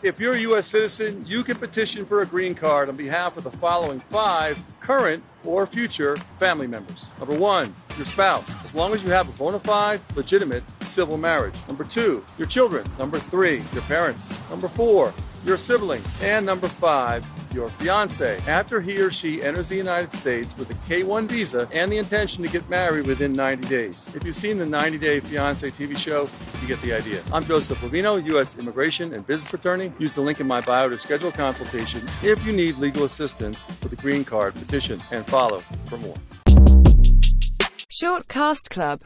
If you're a U.S. citizen, you can petition for a green card on behalf of the following five current or future family members. Number one, your spouse, as long as you have a bona fide, legitimate civil marriage. Number two, your children. Number three, your parents. Number four, your siblings. And number five, your fiance after he or she enters the United States with a K 1 visa and the intention to get married within 90 days. If you've seen the 90 Day Fiance TV show, you get the idea. I'm Joseph Bovino, U.S. immigration and business attorney. Use the link in my bio to schedule a consultation if you need legal assistance with a green card petition and follow for more. Shortcast Club